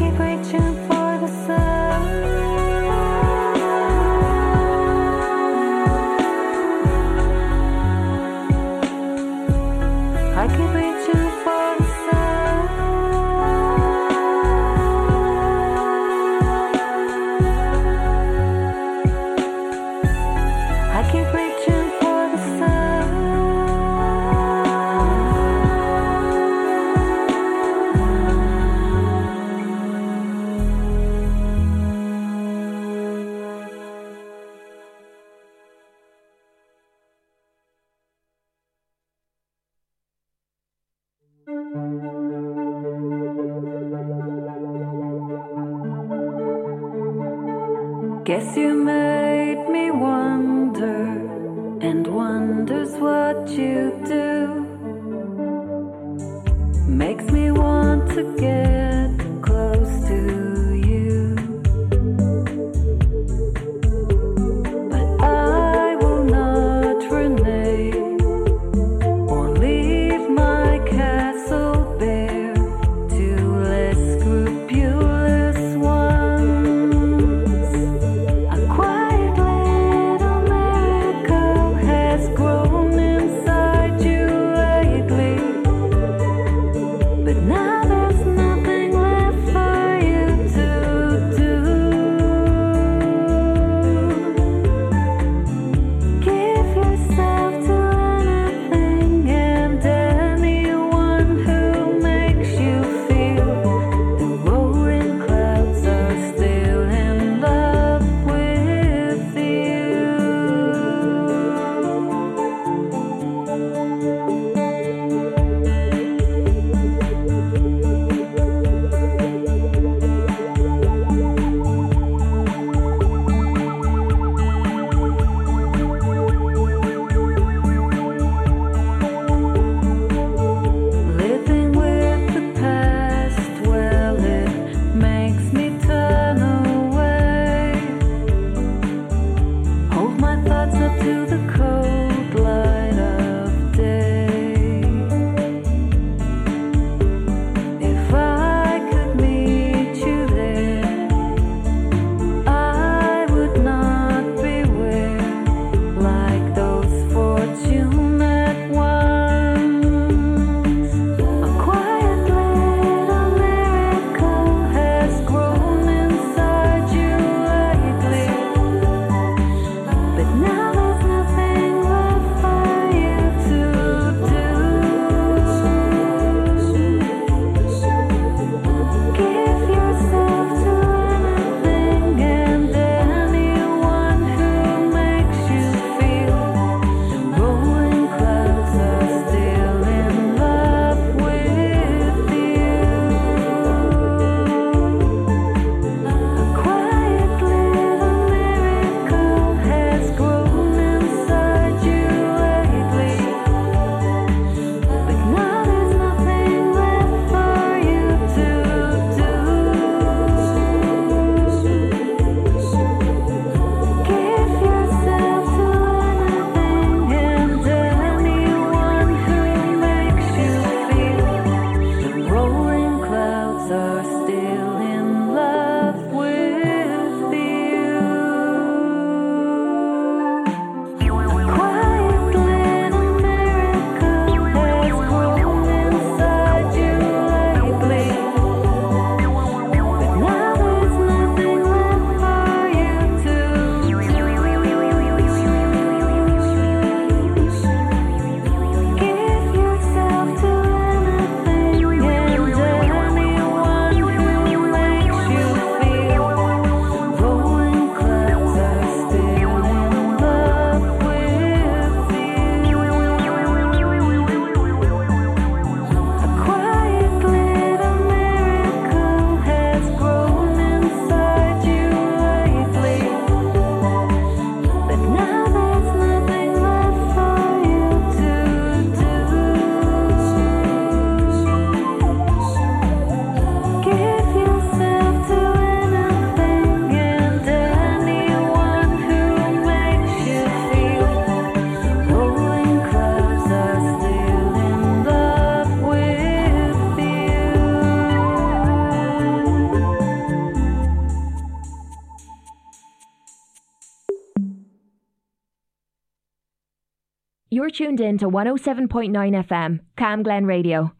keep reaching. Guess you made me wonder, and wonder's what you do. Makes me want to get. You're in to 107.9 FM, Cam Glen Radio.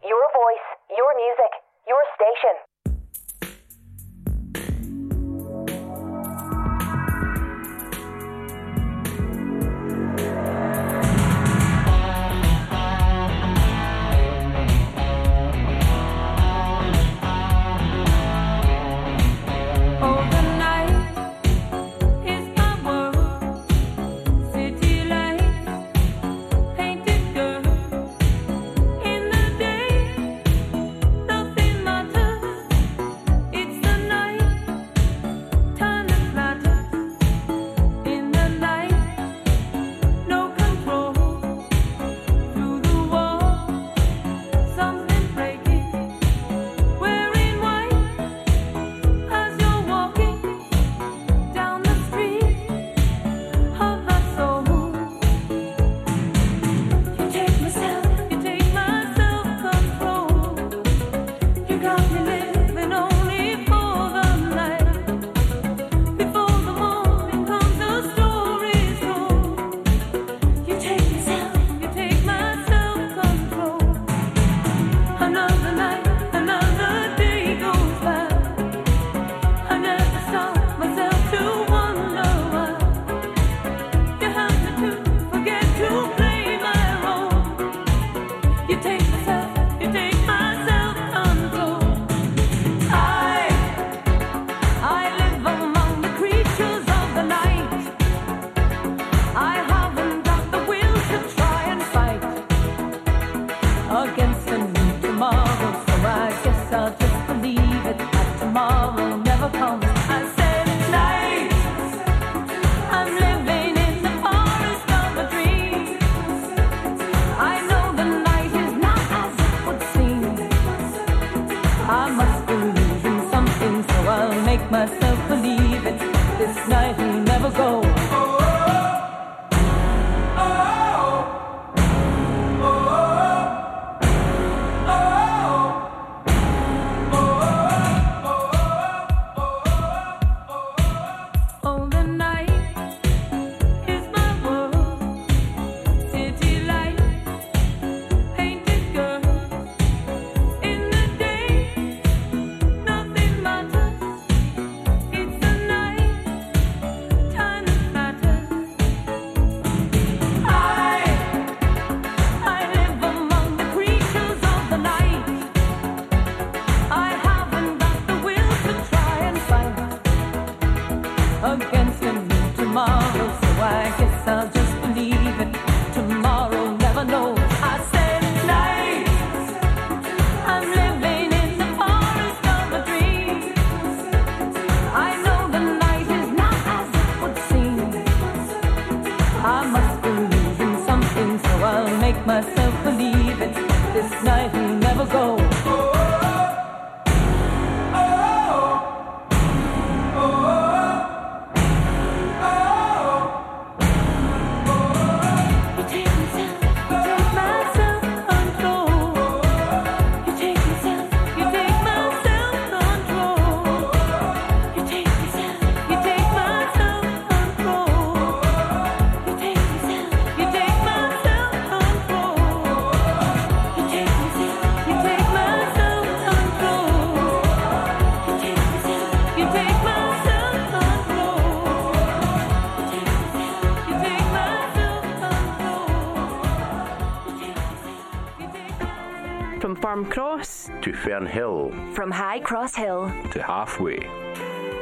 Cross Hill to halfway.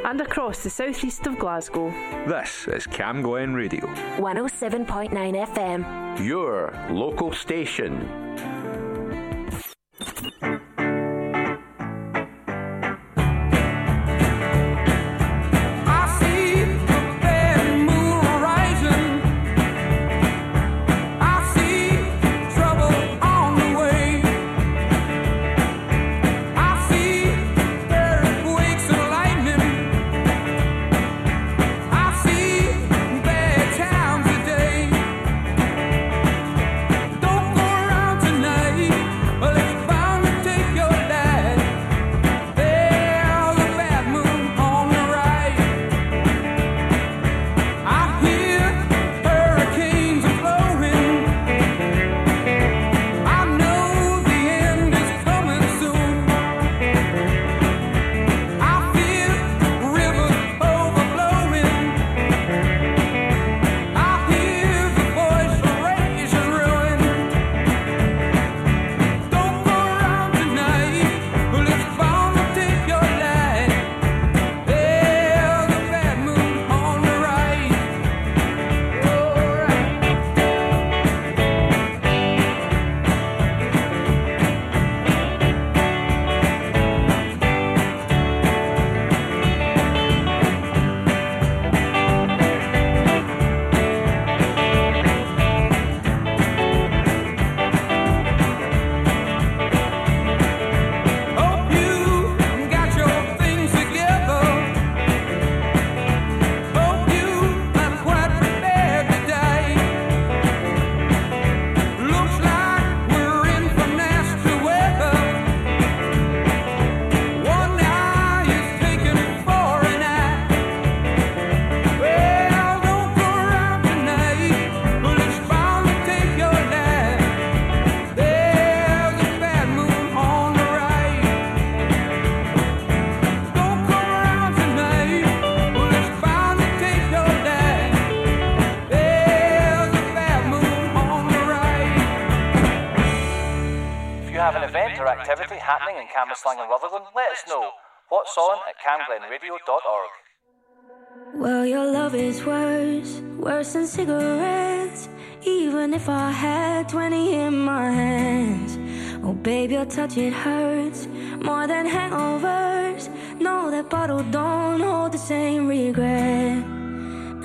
And across the southeast of Glasgow. This is Cam Glen Radio. 107.9 FM. Your local station. Slang in Let us know. What's on at camglenradio.org. Well, your love is worse, worse than cigarettes. Even if I had 20 in my hands. Oh, babe, your touch, it hurts more than hangovers. Know that bottle don't hold the same regret.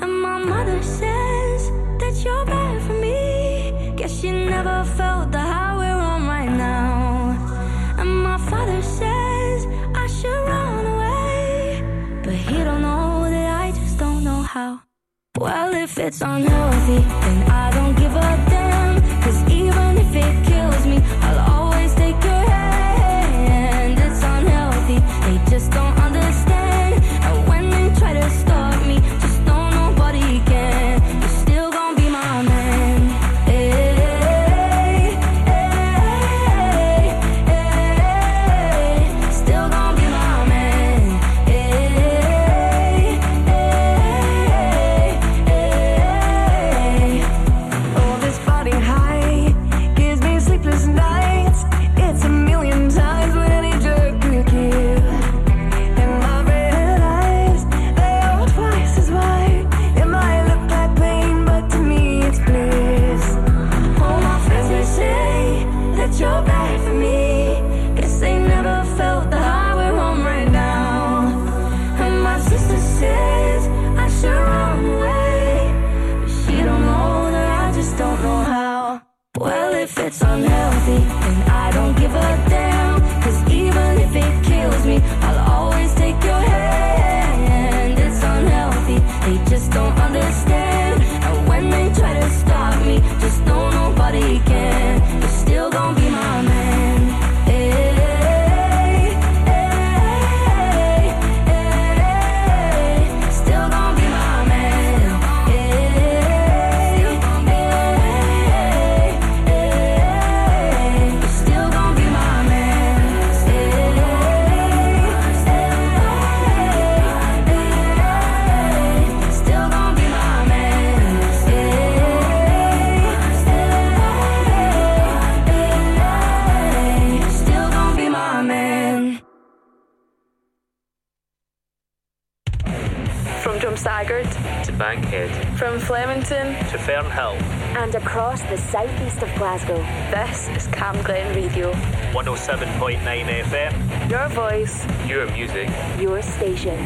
And my mother says that you're bad for me. Guess she never felt the high my father says I should run away, but he don't know that I just don't know how. Well, if it's unhealthy, then I don't give a damn. Even if it Fernhill. And across the southeast of Glasgow. This is Cam Glen Radio. 107.9 FM. Your voice. Your music. Your station.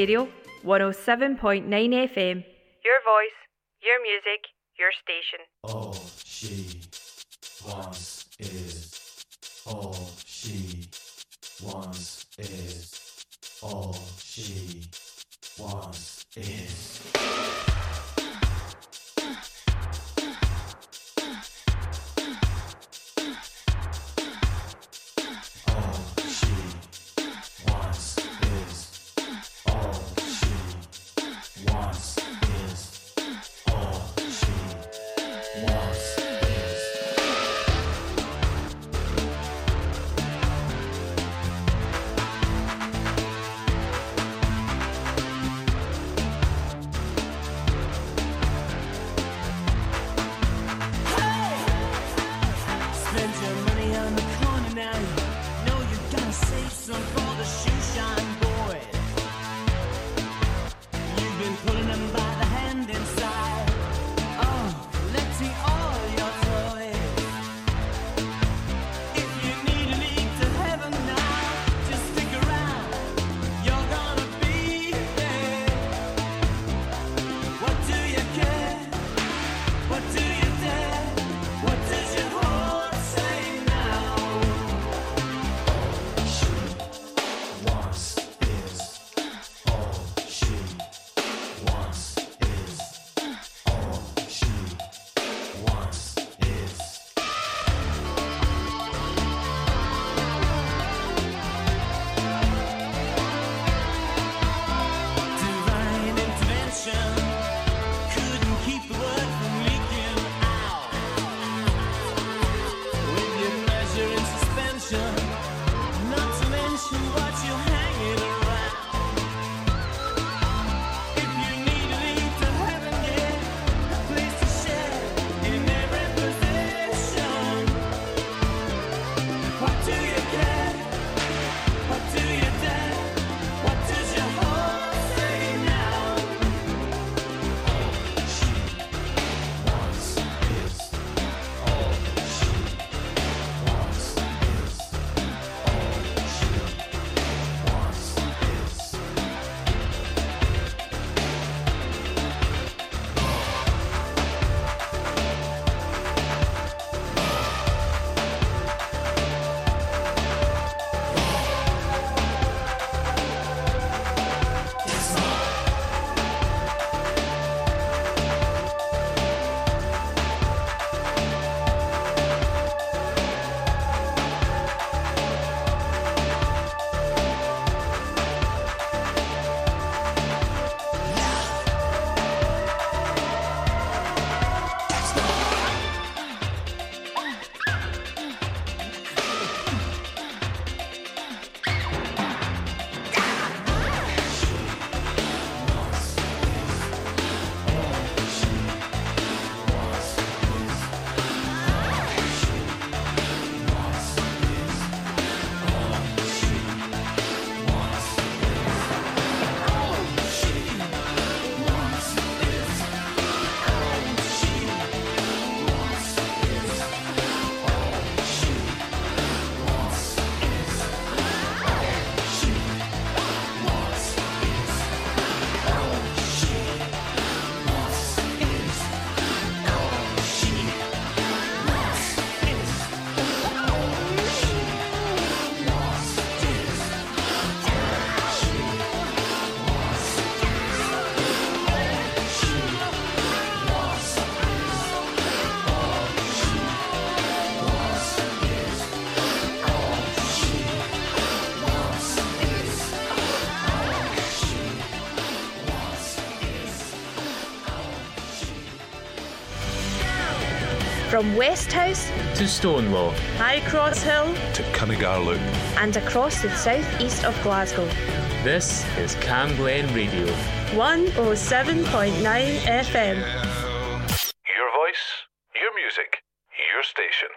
Ontario, 107.9 FM. Your voice, your music, your station. All she wants is. All she wants is. All she wants is. From West House to Stonelaw, High Cross Hill To Cuningar Loop. and across the southeast of Glasgow. this is Cam Glen Radio. 107.9 FM. Your voice, your music, your station.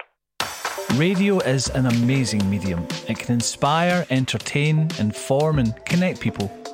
Radio is an amazing medium. It can inspire, entertain, inform, and connect people.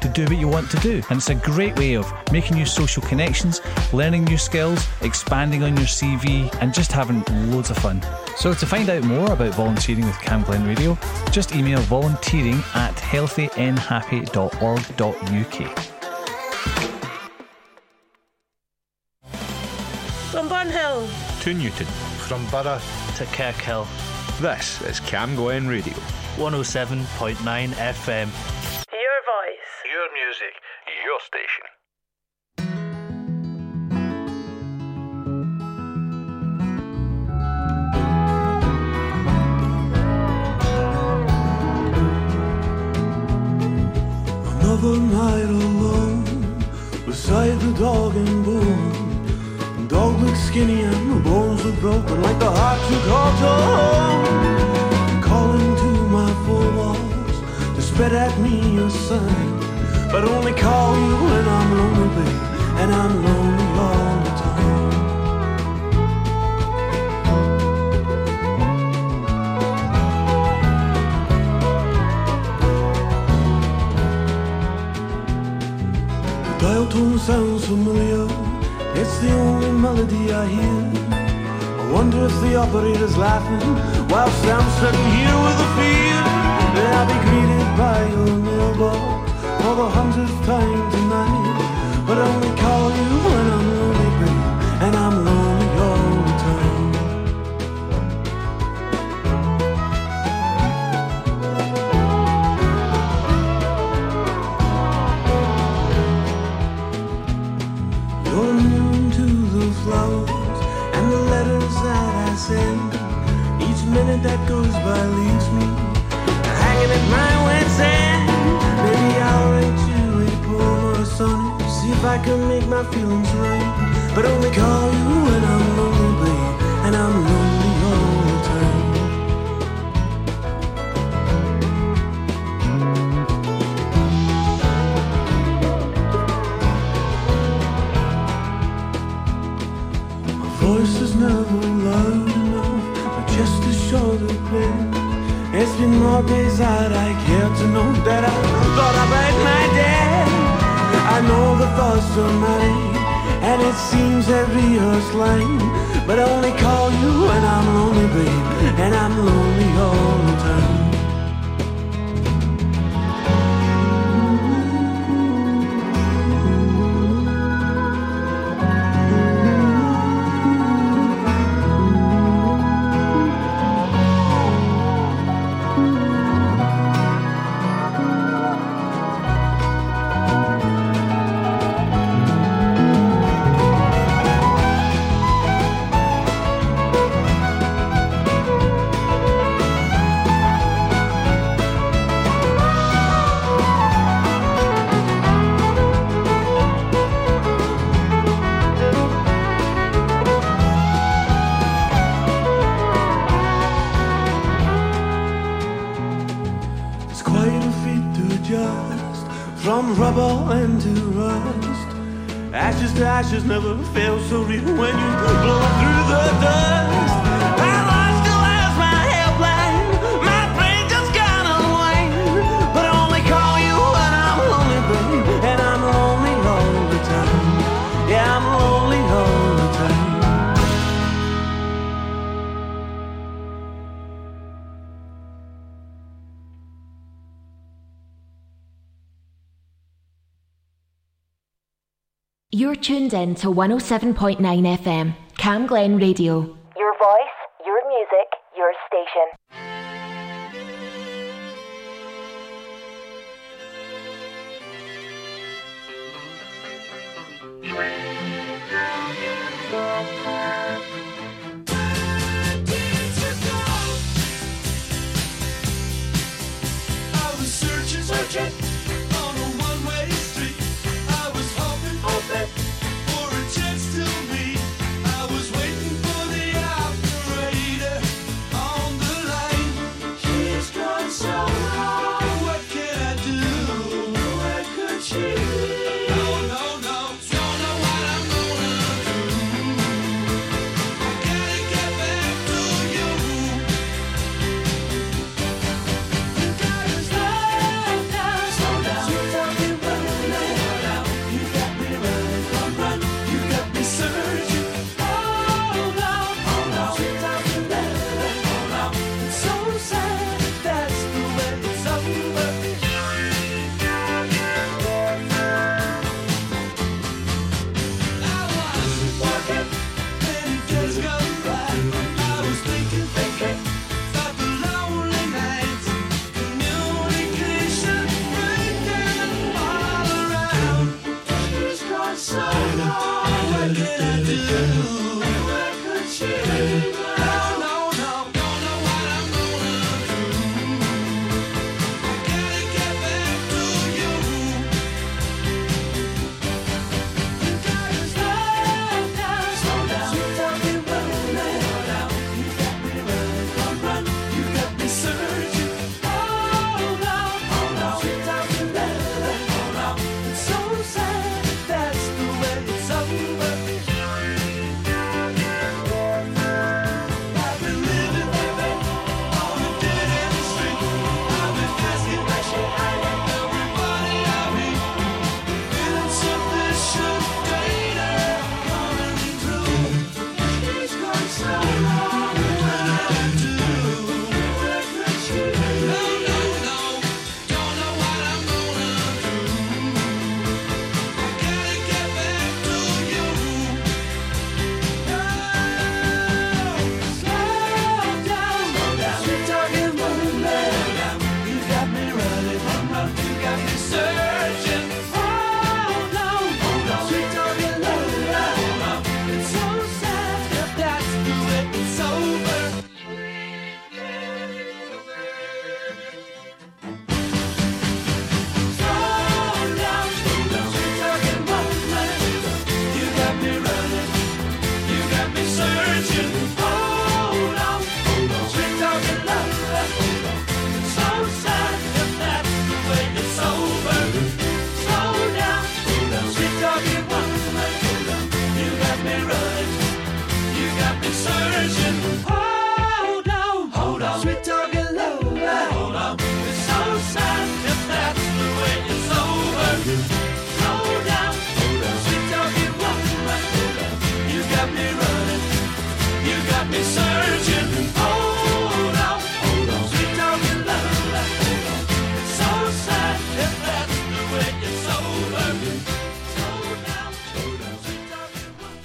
to do what you want to do. And it's a great way of making new social connections, learning new skills, expanding on your CV, and just having loads of fun. So to find out more about volunteering with Cam Glen Radio, just email volunteering at healthynhappy.org.uk. From Burnhill To Newton. From Borough To Kirkhill, This is Cam Glen Radio. 107.9 FM. Your music, your station. Another night alone beside the dog and bone. The dog looked skinny and the bones were broken like the heart you called your home. Calling to my four walls to spread at me a sign, but only call you when I'm lonely, babe, and I'm lonely all the time. The dial tone sounds familiar. It's the only melody I hear. I wonder if the operator's laughing whilst I'm sitting here with a fear that I'll be greeted by your mailbox for the hundredth time tonight. But I only call you when I'm lonely, and I'm lonely all the time. You're immune to the flowers and the letters that I send. Each minute that goes by leaves me I can make my feelings right. But only call you when I'm lonely, and it seems a rehearsed line. But I only call you when I'm lonely, babe, and I'm lonely all You're tuned in to 107.9 FM, Cam Glen Radio. Your voice, your music, your station.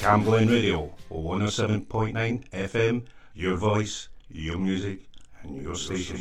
Cam Glen Radio, 107.9 FM, your voice, your music, and your station.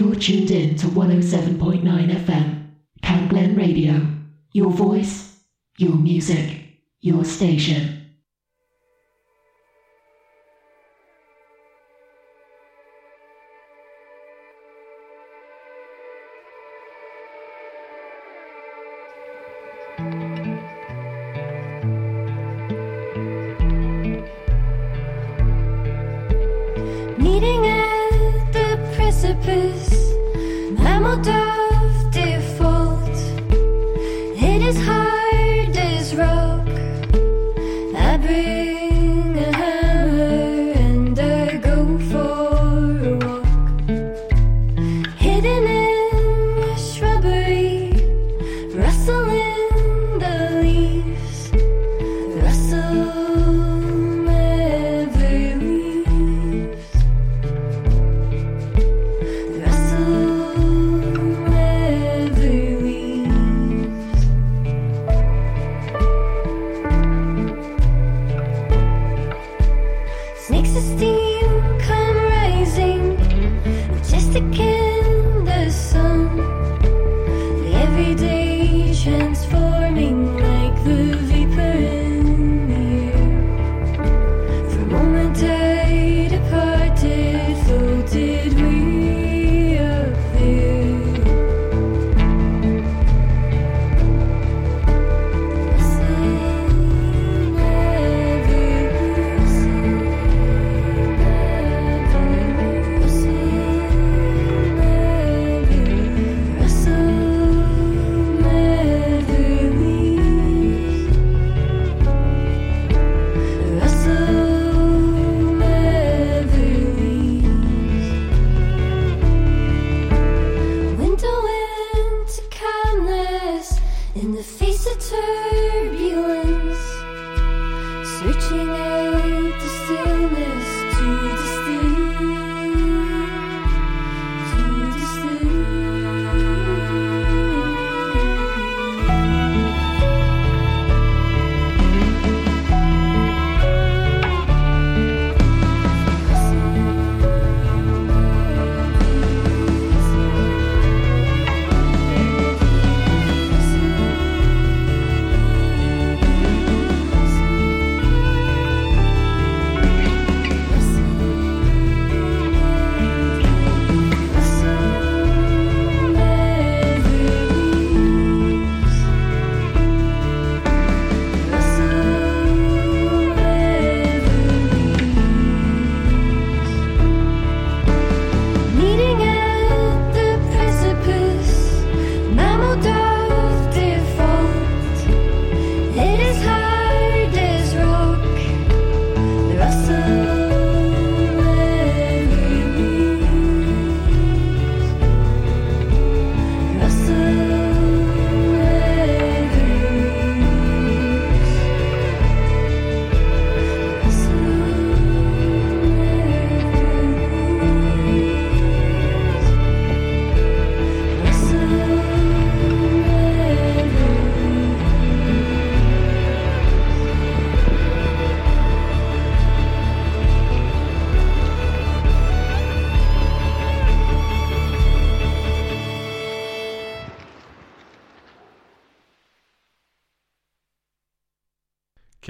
You're tuned in to 107.9 FM, Cam Glen Radio. Your voice, your music, your station.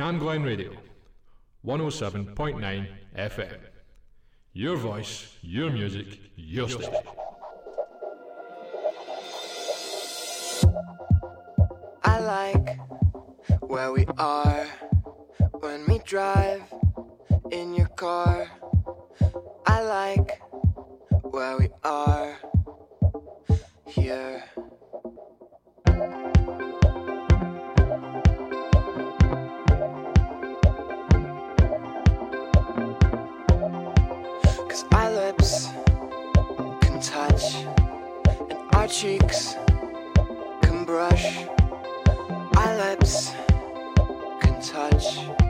Cam Radio, 107.9 FM. Your voice, your music, your station. I like where we are when we drive in your car. I like where we are here. touch, and our cheeks can brush, our lips can touch.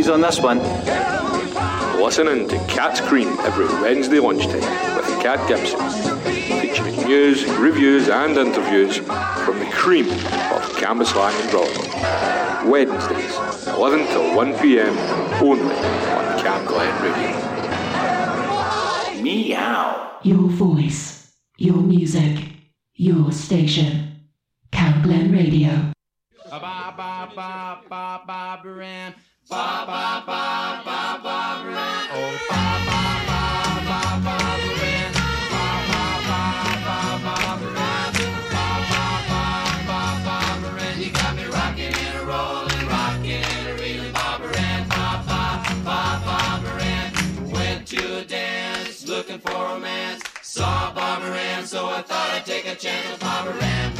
No fleas on this one. Listening to Cat's Cream every Wednesday lunchtime with Cat Gibson, featuring news, reviews, and interviews from the cream of Cambuslang and Rutherglen. Wednesdays, 11 till 1 pm, only on Cam Glen Radio. Meow. Your voice, your music, your station. Cam Glen Radio. Ba ba ba ba ba baran. Ba ba ba ba ba. Oh ba ba ba ba ba. Ba ba ba ba ba. Ba ba ba ba ba. You got me rocking and rolling, rocking and reeling, ba. Ba ba ba ba. Went to a dance, looking for romance. Saw Barbara Ann, so I thought I'd take a chance with Barbara Ann,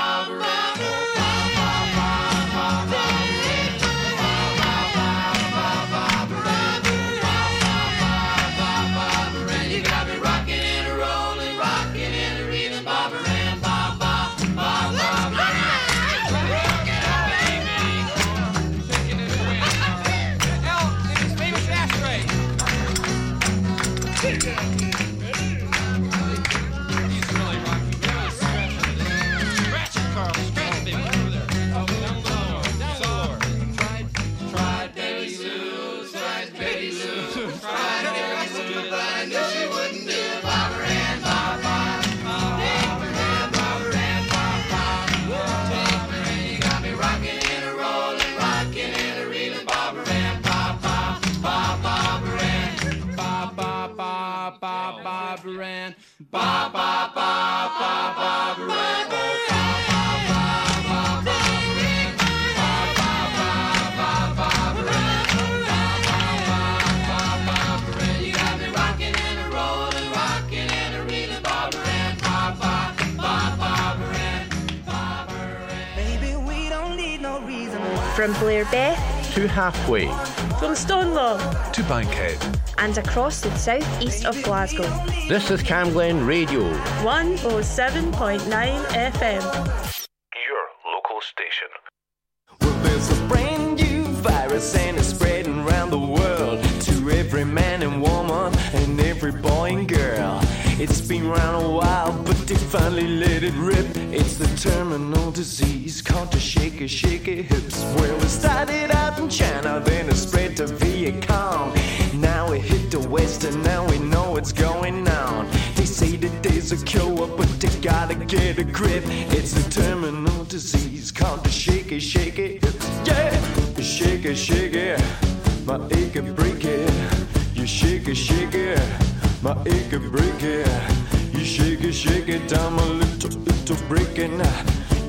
From Blairbeth to halfway, from Stonelaw to Bankhead. and across the southeast of Glasgow. This is Camglen Radio. 107.9 FM. Your local station. Well, There's a brand new virus and it's spreading around the world to every man and woman and every boy and girl. It's been around a while, but they finally let it rip. It's the terminal disease called the shaky, shaky hips. Well, it started out in China, then it spread to Vietnam. Now it hit the West, and now we know what's going on. They say that there's a cure, but they gotta get a grip. It's the terminal disease called the shaky, shaky hips. Yeah, shake it, shake it, my ache and break it. You shake it, shake it, my ache and break it. You shake it, shake it down my little, little breaking.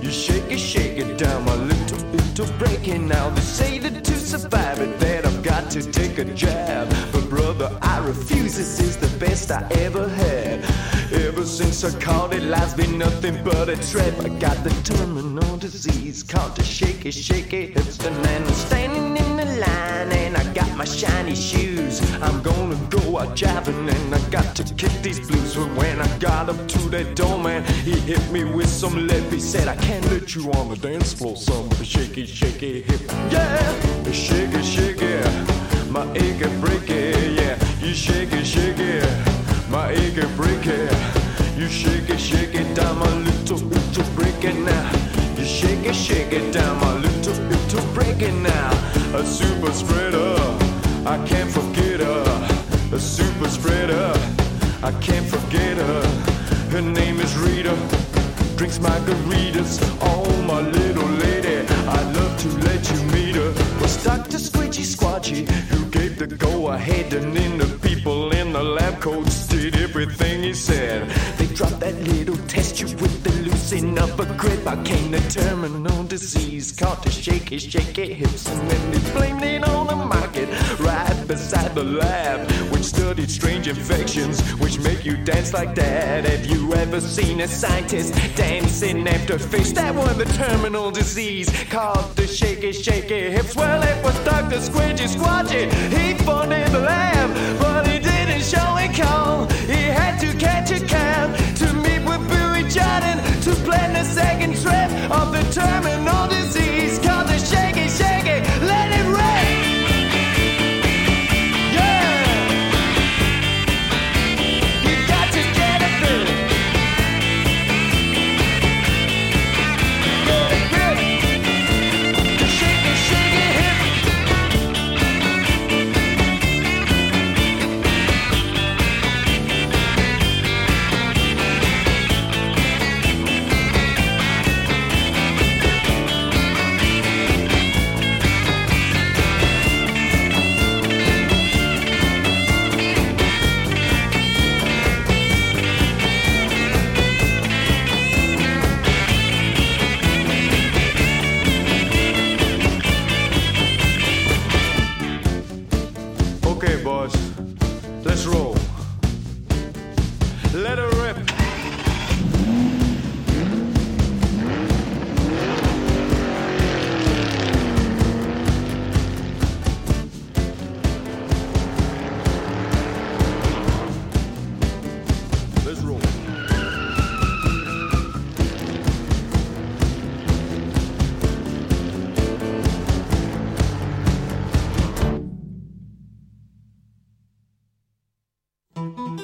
You shake it, shake it down my little, little breaking. Now they say that to survive it, that I've got to take a jab. But brother, I refuse. This is the best I ever had. Ever since I caught it, life's been nothing but a trap. I got the terminal disease called the shaky, shaky hips. And I'm standing my shiny shoes. I'm gonna go out driving and I got to kick these blues. But when I got up to that door, man, he hit me with some lip. He said, I can't let you on the dance floor, son, with a shaky, shaky hip. Yeah, shaky, shaky, my ache and break it. Yeah, you shake it, shake it, my ache and break it. You shake it, shake it down my little, little break it now. You shake it, shake it down my little, little break it now. A super spreader, I can't forget her. A super spreader, I can't forget her. Her name is Rita, drinks margaritas. Oh, my little lady, I'd love to let you meet her. Was Dr. Squidgy Squatchy who gave the go ahead, and then the people in the lab coats did everything he said. They dropped that little test tube with the loosening up a grip. I came to terminal disease, caught the shaky, shaky hips, and then they blamed it on the market right beside the lab, which studied strange infections which make you dance like that. Have you ever seen a scientist dancing after fish? That was the terminal disease called the shaky, shaky hips. Well, it was Dr. Squidgy Squatchy. He funded the lab, but he didn't show it call. He had to catch a cab to meet with Bowie Jordan to plan the second trip of the terminal